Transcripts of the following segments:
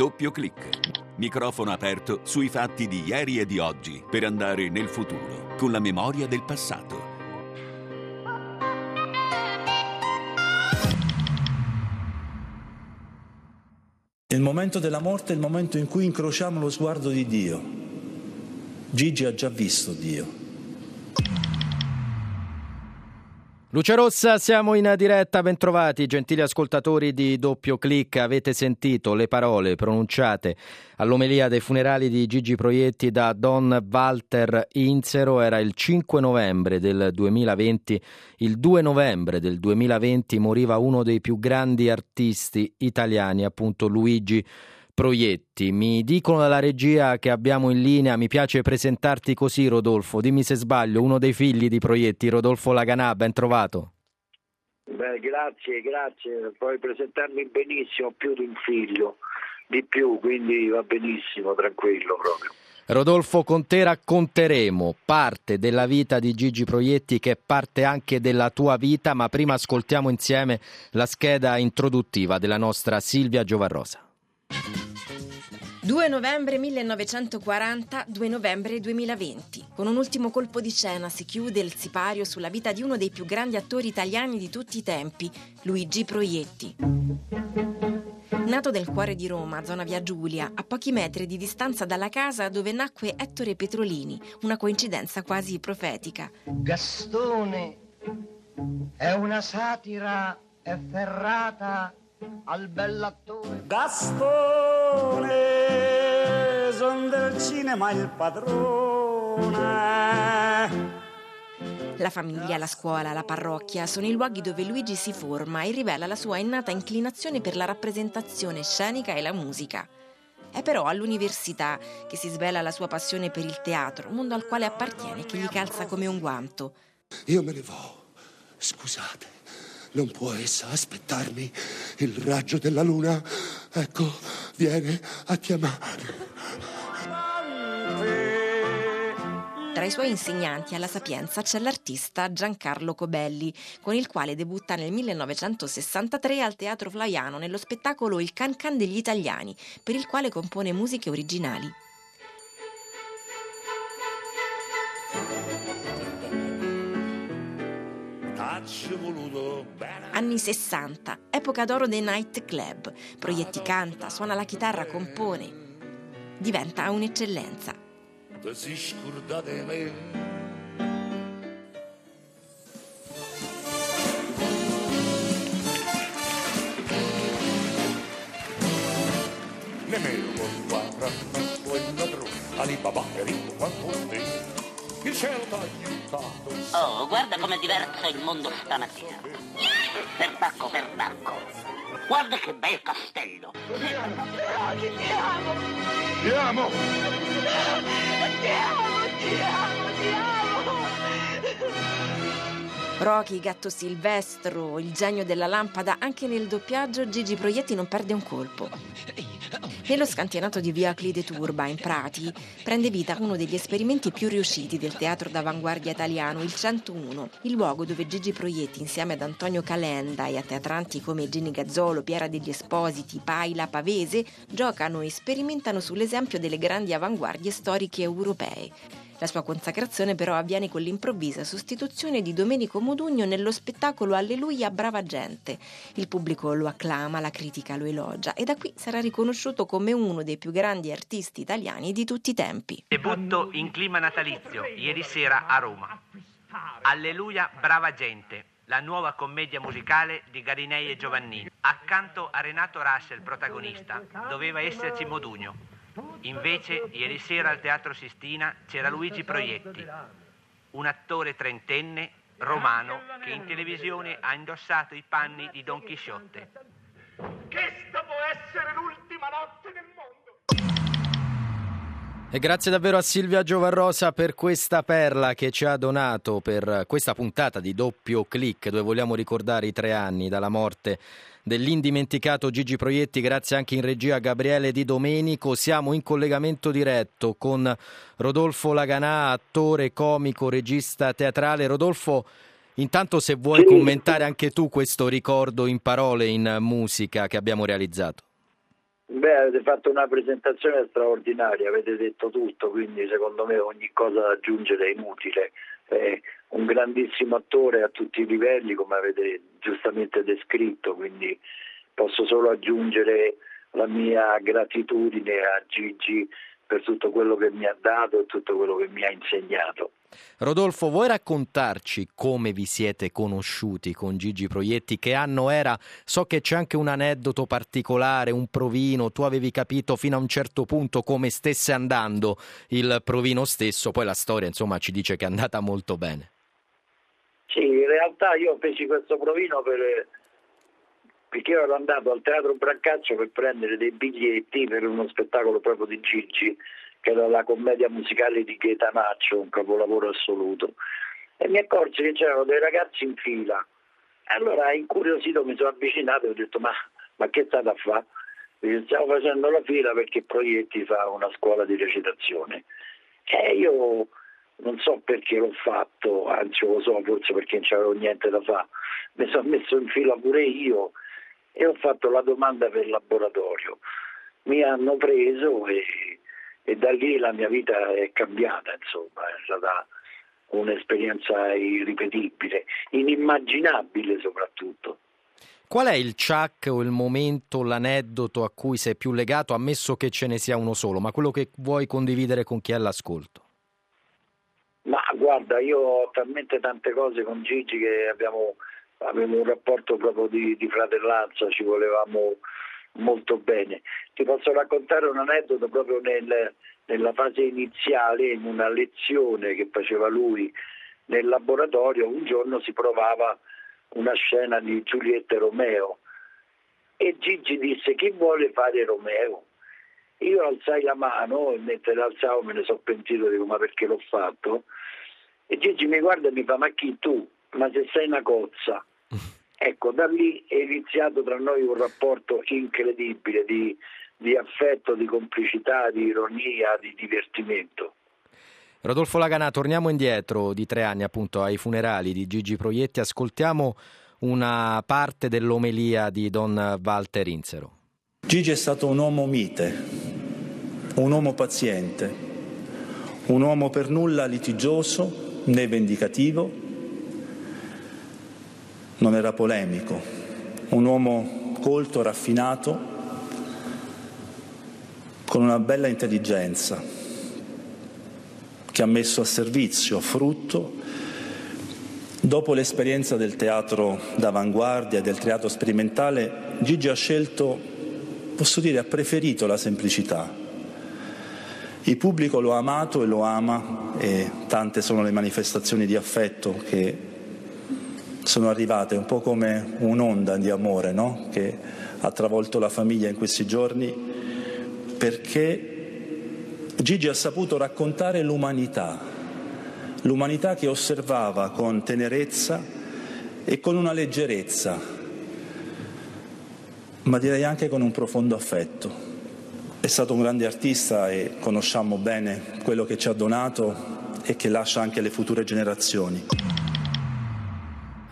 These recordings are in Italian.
Doppio clic. Microfono aperto sui fatti di ieri e di oggi per andare nel futuro con la memoria del passato. Il momento della morte è il momento in cui incrociamo lo sguardo di Dio. Gigi ha già visto Dio. Luce Rossa, siamo in diretta, bentrovati gentili ascoltatori di Doppio Clic, avete sentito le parole pronunciate all'omelia dei funerali di Gigi Proietti da Don Walter Inzero, era il 5 novembre del 2020, il 2 novembre del 2020 moriva uno dei più grandi artisti italiani, appunto Luigi Proietti. Mi dicono dalla regia che abbiamo in linea, mi piace presentarti così Rodolfo, dimmi se sbaglio, uno dei figli di Proietti, Rodolfo Laganà, ben trovato. Beh, grazie, grazie, puoi presentarmi benissimo, più di un figlio, di più, quindi va benissimo, tranquillo proprio. Rodolfo, con te racconteremo parte della vita di Gigi Proietti che è parte anche della tua vita, ma prima ascoltiamo insieme la scheda introduttiva della nostra Silvia Giovarrosa. 2 novembre 1940, 2 novembre 2020. Con un ultimo colpo di scena si chiude il sipario sulla vita di uno dei più grandi attori italiani di tutti i tempi, Luigi Proietti. Nato nel cuore di Roma, zona via Giulia, a pochi metri di distanza dalla casa dove nacque Ettore Petrolini, una coincidenza quasi profetica. Gastone è una satira efferrata al bell'attore. Gastone, son del cinema il padrone. La famiglia, la scuola, la parrocchia sono i luoghi dove Luigi si forma e rivela la sua innata inclinazione per la rappresentazione scenica e la musica. È però all'università che si svela la sua passione per il teatro, mondo al quale appartiene che gli calza come un guanto. Io me ne vo. Scusate. Non può essa aspettarmi. Il raggio della luna, ecco, viene a chiamare. Tra i suoi insegnanti alla Sapienza c'è l'artista Giancarlo Cobelli, con il quale debutta nel 1963 al Teatro Flaiano nello spettacolo Il Can Can degli Italiani, per il quale compone musiche originali. Anni 60, epoca d'oro dei night club. Proietti canta, suona la chitarra, compone. Diventa un'eccellenza. Nemmeno con tanto il ladrone, Alibaba è ricco quanto te. Il cielo t'ha aiutato. Oh, guarda come diverso il mondo stamattina. Perbacco, perbacco. Guarda che bel castello. Ti amo! Ti amo, ti amo, ti amo! Rocky, Gatto Silvestro, il genio della lampada, anche nel doppiaggio Gigi Proietti non perde un colpo. Nello scantenato di Via Clide Turba, in Prati, prende vita uno degli esperimenti più riusciti del teatro d'avanguardia italiano, il 101, il luogo dove Gigi Proietti, insieme ad Antonio Calenda e a teatranti come Gini Gazzolo, Piera degli Espositi, Paila, Pavese, giocano e sperimentano sull'esempio delle grandi avanguardie storiche europee. La sua consacrazione però avviene con l'improvvisa sostituzione di Domenico Modugno nello spettacolo Alleluia brava gente. Il pubblico lo acclama, la critica lo elogia e da qui sarà riconosciuto come uno dei più grandi artisti italiani di tutti i tempi. Debutto in clima natalizio ieri sera a Roma. Alleluia brava gente. La nuova commedia musicale di Garinei e Giovannini. Accanto a Renato Rassi, il protagonista, doveva esserci Modugno. Invece, ieri sera al Teatro Sistina c'era Luigi Proietti, un attore trentenne romano che in televisione ha indossato i panni di Don Chisciotte. Questa può essere l'ultima notte del. E grazie davvero a Silvia Giovarrosa per questa perla che ci ha donato per questa puntata di doppio clic dove vogliamo ricordare i tre anni dalla morte dell'indimenticato Gigi Proietti, grazie anche in regia a Gabriele Di Domenico. Siamo in collegamento diretto con Rodolfo Laganà, attore, comico, regista teatrale. Rodolfo, intanto se vuoi commentare anche tu questo ricordo in parole, in musica che abbiamo realizzato. Beh, avete fatto una presentazione straordinaria, avete detto tutto, quindi secondo me ogni cosa da aggiungere è inutile. È un grandissimo attore a tutti i livelli, come avete giustamente descritto, quindi posso solo aggiungere la mia gratitudine a Gigi per tutto quello che mi ha dato e tutto quello che mi ha insegnato. Rodolfo, vuoi raccontarci come vi siete conosciuti con Gigi Proietti? Che anno era? So che c'è anche un aneddoto particolare, un provino, tu avevi capito fino a un certo punto come stesse andando il provino stesso, poi la storia insomma ci dice che è andata molto bene. Sì, in realtà io feci questo provino per, perché ero andato al Teatro Brancaccio per prendere dei biglietti per uno spettacolo proprio di Gigi, che era la commedia musicale di Gaetanaccio, un capolavoro assoluto. E mi accorsi che c'erano dei ragazzi in fila. Allora, incuriosito, mi sono avvicinato e ho detto: Ma, ma che state a fare? Stiamo facendo la fila perché Proietti fa una scuola di recitazione. E io non so perché l'ho fatto, anzi lo so, forse perché non c'avevo niente da fare. Mi sono messo in fila pure io e ho fatto la domanda per laboratorio. Mi hanno preso e, e da lì la mia vita è cambiata, insomma, è stata un'esperienza irripetibile, inimmaginabile soprattutto. Qual è il ciak o il momento, l'aneddoto a cui sei più legato, ammesso che ce ne sia uno solo, ma quello che vuoi condividere con chi è all'ascolto? Ma guarda, io ho talmente tante cose con Gigi che abbiamo avevamo un rapporto proprio di, di, fratellanza, ci volevamo molto bene. Ti posso raccontare un aneddoto proprio nel, nella fase iniziale, in una lezione che faceva lui nel laboratorio, un giorno si provava una scena di Giulietta e Romeo e Gigi disse chi vuole fare Romeo? Io alzai la mano e mentre l'alzavo me ne sono pentito, dico ma perché l'ho fatto? E Gigi mi guarda e mi fa ma chi tu? Ma se sei una cozza. Ecco, da lì è iniziato tra noi un rapporto incredibile di, di affetto, di complicità, di ironia, di divertimento. Rodolfo Laganà, torniamo indietro di tre anni appunto ai funerali di Gigi Proietti, ascoltiamo una parte dell'omelia di Don Walter Inzero. Gigi è stato un uomo mite, un uomo paziente, un uomo per nulla litigioso né vendicativo, non era polemico, un uomo colto, raffinato, con una bella intelligenza che ha messo a servizio, a frutto, dopo l'esperienza del teatro d'avanguardia del teatro sperimentale, Gigi ha scelto, posso dire, ha preferito la semplicità. Il pubblico lo ha amato e lo ama e tante sono le manifestazioni di affetto che sono arrivate un po' come un'onda di amore no? che ha travolto la famiglia in questi giorni perché Gigi ha saputo raccontare l'umanità, l'umanità che osservava con tenerezza e con una leggerezza, ma direi anche con un profondo affetto. È stato un grande artista e conosciamo bene quello che ci ha donato e che lascia anche alle future generazioni.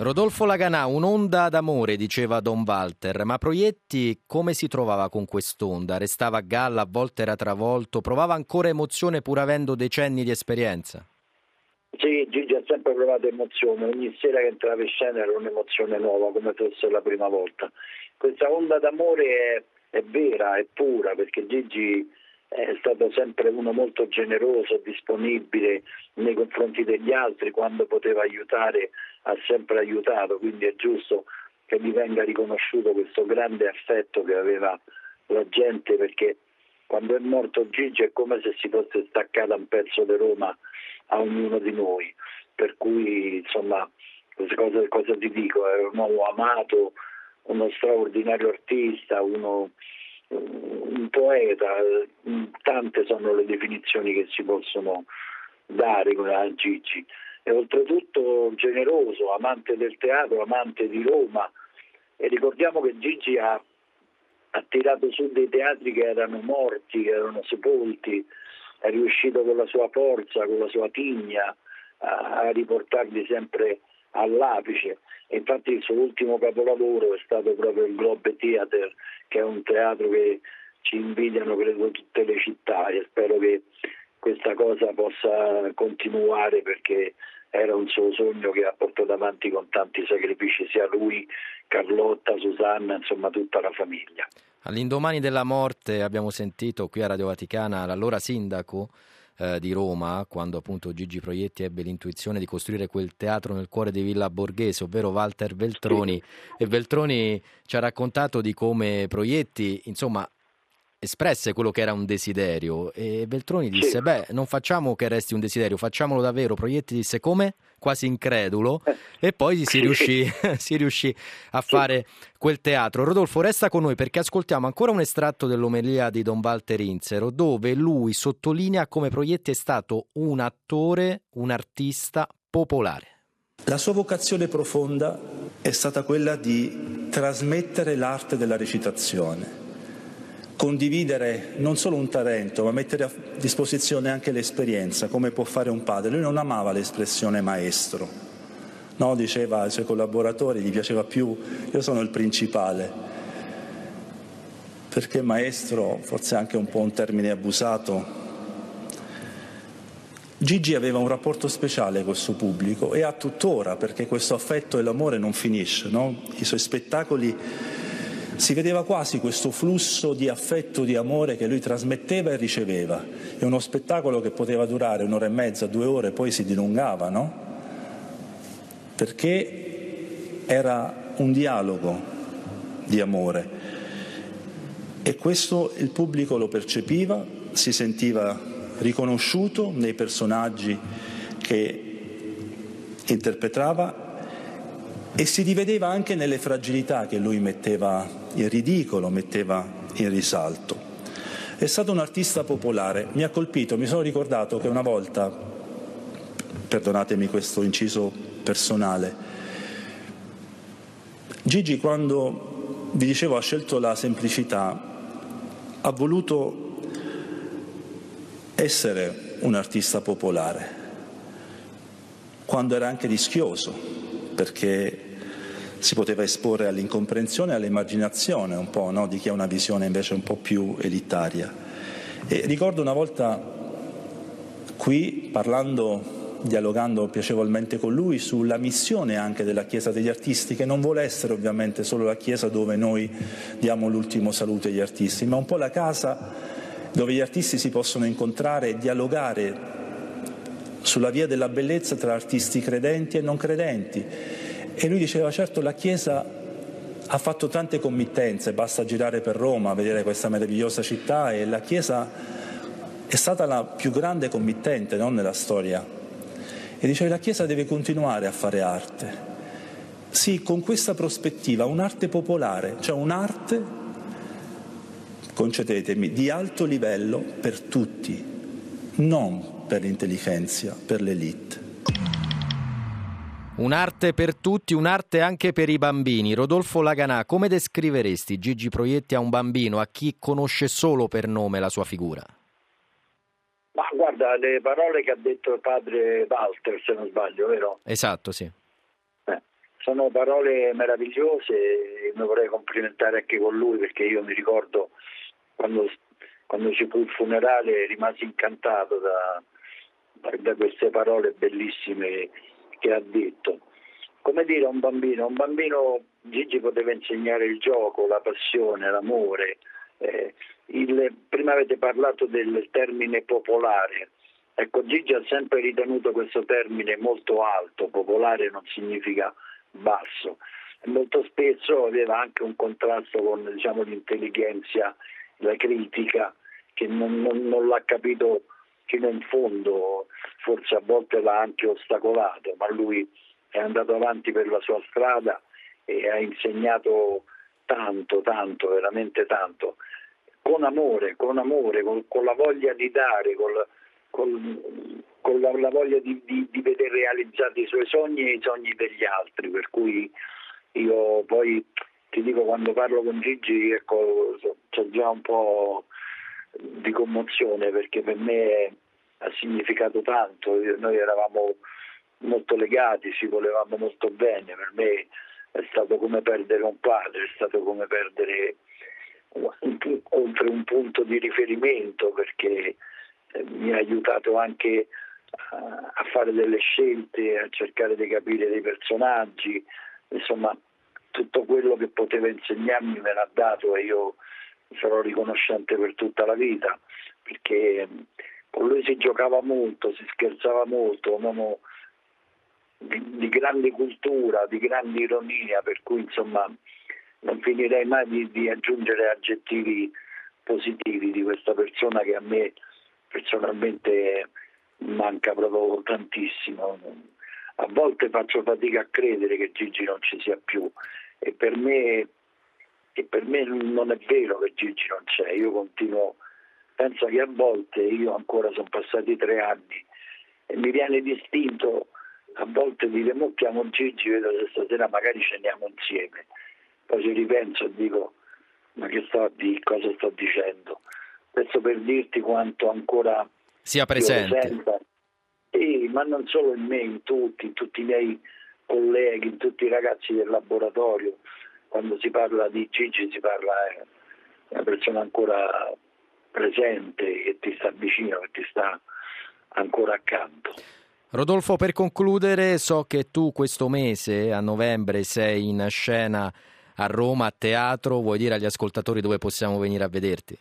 Rodolfo Laganà, un'onda d'amore, diceva Don Walter, ma Proietti come si trovava con quest'onda? Restava a galla, a volte era travolto, provava ancora emozione pur avendo decenni di esperienza? Sì, Gigi ha sempre provato emozione, ogni sera che entrava in scena era un'emozione nuova, come fosse la prima volta. Questa onda d'amore è, è vera, è pura, perché Gigi è stato sempre uno molto generoso, disponibile nei confronti degli altri, quando poteva aiutare ha sempre aiutato, quindi è giusto che gli venga riconosciuto questo grande affetto che aveva la gente perché quando è morto Gigi è come se si fosse staccata un pezzo di Roma a ognuno di noi, per cui insomma cosa, cosa ti dico, è un uomo amato, uno straordinario artista, uno, un poeta, tante sono le definizioni che si possono dare a Gigi e oltretutto generoso, amante del teatro, amante di Roma. E ricordiamo che Gigi ha, ha tirato su dei teatri che erano morti, che erano sepolti, è riuscito con la sua forza, con la sua tigna a, a riportarli sempre all'apice. Infatti il suo ultimo capolavoro è stato proprio il Globe Theatre, che è un teatro che ci invidiano credo tutte le città e spero che questa cosa possa continuare perché era un suo sogno che ha portato avanti con tanti sacrifici sia lui, Carlotta, Susanna, insomma tutta la famiglia. All'indomani della morte abbiamo sentito qui a Radio Vaticana l'allora sindaco eh, di Roma, quando appunto Gigi Proietti ebbe l'intuizione di costruire quel teatro nel cuore di Villa Borghese, ovvero Walter Veltroni. E Veltroni ci ha raccontato di come Proietti, insomma, espresse quello che era un desiderio. E Veltroni disse sì. beh non facciamo che resti un desiderio facciamolo davvero. Proietti disse come? quasi incredulo. Eh. e poi si riuscì, si riuscì a fare quel teatro. Rodolfo resta con noi perché ascoltiamo ancora un estratto dell'omelia di Don Walter Inzero dove lui sottolinea come Proietti è stato un attore un artista popolare. La sua vocazione profonda è stata quella di trasmettere l'arte della recitazione condividere non solo un talento, ma mettere a disposizione anche l'esperienza, come può fare un padre. Lui non amava l'espressione maestro, no? diceva ai suoi collaboratori, gli piaceva più, io sono il principale, perché maestro forse è anche un po' un termine abusato. Gigi aveva un rapporto speciale col suo pubblico e ha tuttora, perché questo affetto e l'amore non finisce, no? i suoi spettacoli si vedeva quasi questo flusso di affetto, di amore che lui trasmetteva e riceveva. È uno spettacolo che poteva durare un'ora e mezza, due ore, poi si dilungava, no? Perché era un dialogo di amore. E questo il pubblico lo percepiva, si sentiva riconosciuto nei personaggi che interpretava e si rivedeva anche nelle fragilità che lui metteva in ridicolo, metteva in risalto. È stato un artista popolare, mi ha colpito, mi sono ricordato che una volta, perdonatemi questo inciso personale, Gigi quando vi dicevo ha scelto la semplicità, ha voluto essere un artista popolare, quando era anche rischioso, perché si poteva esporre all'incomprensione e all'emarginazione un po' no? di chi ha una visione invece un po' più elitaria. E ricordo una volta qui, parlando, dialogando piacevolmente con lui, sulla missione anche della Chiesa degli artisti, che non vuole essere ovviamente solo la Chiesa dove noi diamo l'ultimo saluto agli artisti, ma un po' la casa dove gli artisti si possono incontrare e dialogare sulla via della bellezza tra artisti credenti e non credenti e lui diceva, certo la Chiesa ha fatto tante committenze, basta girare per Roma vedere questa meravigliosa città e la Chiesa è stata la più grande committente no, nella storia. E diceva la Chiesa deve continuare a fare arte. Sì, con questa prospettiva, un'arte popolare, cioè un'arte, concedetemi, di alto livello per tutti, non per l'intelligenza, per l'elite. Un'arte per tutti, un'arte anche per i bambini. Rodolfo Laganà, come descriveresti Gigi Proietti a un bambino, a chi conosce solo per nome la sua figura? Ma guarda, le parole che ha detto il padre Walter, se non sbaglio, vero? Esatto, sì. Eh, sono parole meravigliose e mi vorrei complimentare anche con lui perché io mi ricordo quando, quando ci fu il funerale rimasi incantato da, da queste parole bellissime che ha detto. Come dire a un bambino? Un bambino Gigi poteva insegnare il gioco, la passione, l'amore. Eh, il, prima avete parlato del termine popolare. Ecco, Gigi ha sempre ritenuto questo termine molto alto, popolare non significa basso. Molto spesso aveva anche un contrasto con diciamo, l'intelligenza, la critica, che non, non, non l'ha capito fino in fondo, forse a volte l'ha anche ostacolato, ma lui è andato avanti per la sua strada e ha insegnato tanto, tanto, veramente tanto, con amore, con amore, con, con la voglia di dare, con, con, con la, la, voglia di, di, di vedere realizzati i suoi sogni e i sogni degli altri, per cui io poi ti dico quando parlo con Gigi ecco, c'è già un po' di commozione perché per me ha significato tanto, noi eravamo molto legati, ci volevamo molto bene, per me è stato come perdere un padre, è stato come perdere oltre un punto di riferimento perché eh, mi ha aiutato anche a, a fare delle scelte, a cercare di capire dei personaggi, insomma tutto quello che poteva insegnarmi me l'ha dato e io sarò riconoscente per tutta la vita perché con lui si giocava molto, si scherzava molto, un uomo di, di grande cultura, di grande ironia, per cui insomma non finirei mai di, di, aggiungere aggettivi positivi di questa persona che a me personalmente manca proprio tantissimo. A volte faccio fatica a credere che Gigi non ci sia più e per me, e per me non è vero che Gigi non c'è, io continuo, penso che a volte, io ancora sono passati tre anni e mi viene distinto a volte dire mo chiamo Gigi, vedo se stasera magari ceniamo insieme, poi ci ripenso e dico ma che sto dire, cosa sto dicendo? Questo per dirti quanto ancora sia presente. Sì, ma non solo in me, in tutti, in tutti i miei colleghi, in tutti i ragazzi del laboratorio. Quando si parla di Gigi si parla eh, di una persona ancora presente, che ti sta vicino, che ti sta ancora accanto. Rodolfo, per concludere, so che tu questo mese, a novembre, sei in scena a Roma, a teatro. Vuoi dire agli ascoltatori dove possiamo venire a vederti?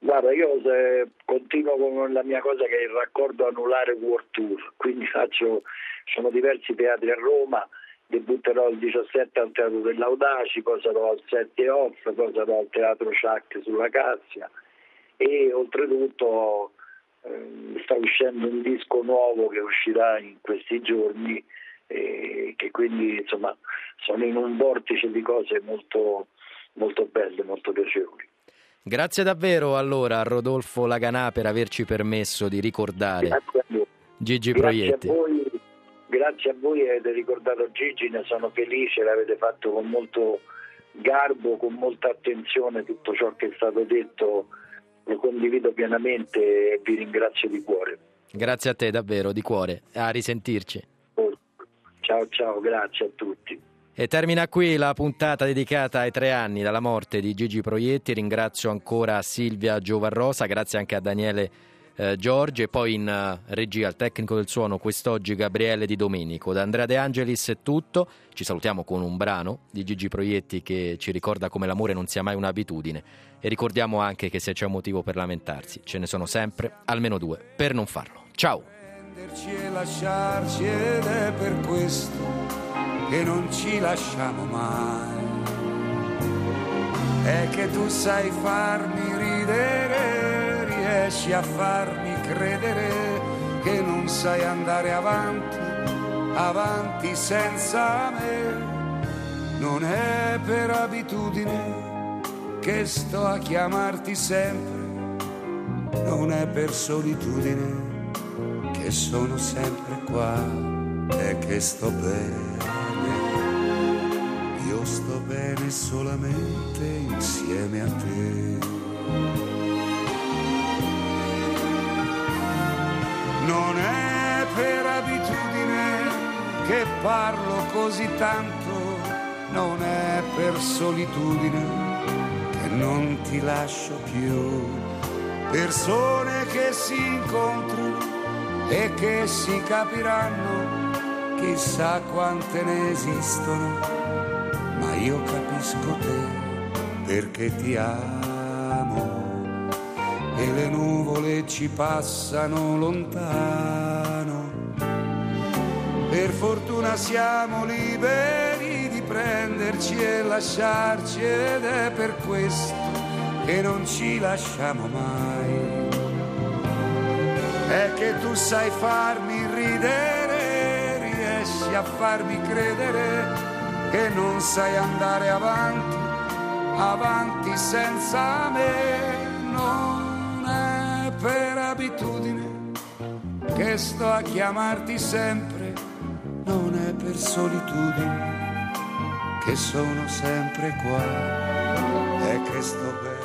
Guarda, io continuo con la mia cosa che è il raccordo anulare World Tour, quindi faccio, sono diversi teatri a Roma, debutterò il 17 al Teatro dell'Audaci, poi sarò al 7 Off, poi sarò al Teatro Ciac sulla Cassia e oltretutto eh, sta uscendo un disco nuovo che uscirà in questi giorni e che quindi insomma sono in un vortice di cose molto, molto belle, molto piacevoli. Grazie davvero allora a Rodolfo Laganà per averci permesso di ricordare Gigi Proietti. Grazie a voi, grazie a voi avete ricordato Gigi, ne sono felice, l'avete fatto con molto garbo, con molta attenzione, tutto ciò che è stato detto lo condivido pienamente e vi ringrazio di cuore. Grazie a te davvero, di cuore. A risentirci. Ciao ciao, grazie a tutti. E termina qui la puntata dedicata ai tre anni dalla morte di Gigi Proietti. Ringrazio ancora Silvia Giovarrosa, grazie anche a Daniele eh, Giorgi e poi in uh, regia al tecnico del suono quest'oggi Gabriele Di Domenico. Da Andrea De Angelis è tutto. Ci salutiamo con un brano di Gigi Proietti che ci ricorda come l'amore non sia mai un'abitudine e ricordiamo anche che se c'è un motivo per lamentarsi ce ne sono sempre almeno due per non farlo. Ciao! E lasciarci ed è per questo che non ci lasciamo mai. È che tu sai farmi ridere, riesci a farmi credere che non sai andare avanti, avanti senza me. Non è per abitudine che sto a chiamarti sempre, non è per solitudine che sono sempre qua e che sto bene io sto bene solamente insieme a te. Che parlo così tanto, non è per solitudine che non ti lascio più. Persone che si incontrano e che si capiranno, chissà quante ne esistono ma io capisco te perché ti amo e le nuvole ci passano lontano. Per fortuna siamo liberi di prenderci e lasciarci ed è per questo che non ci lasciamo mai. È che tu sai farmi ridere, riesci a farmi credere che non sai andare avanti, avanti senza me. Non è per abitudine che sto a chiamarti sempre, per solitudine che sono sempre qua e che sto bene.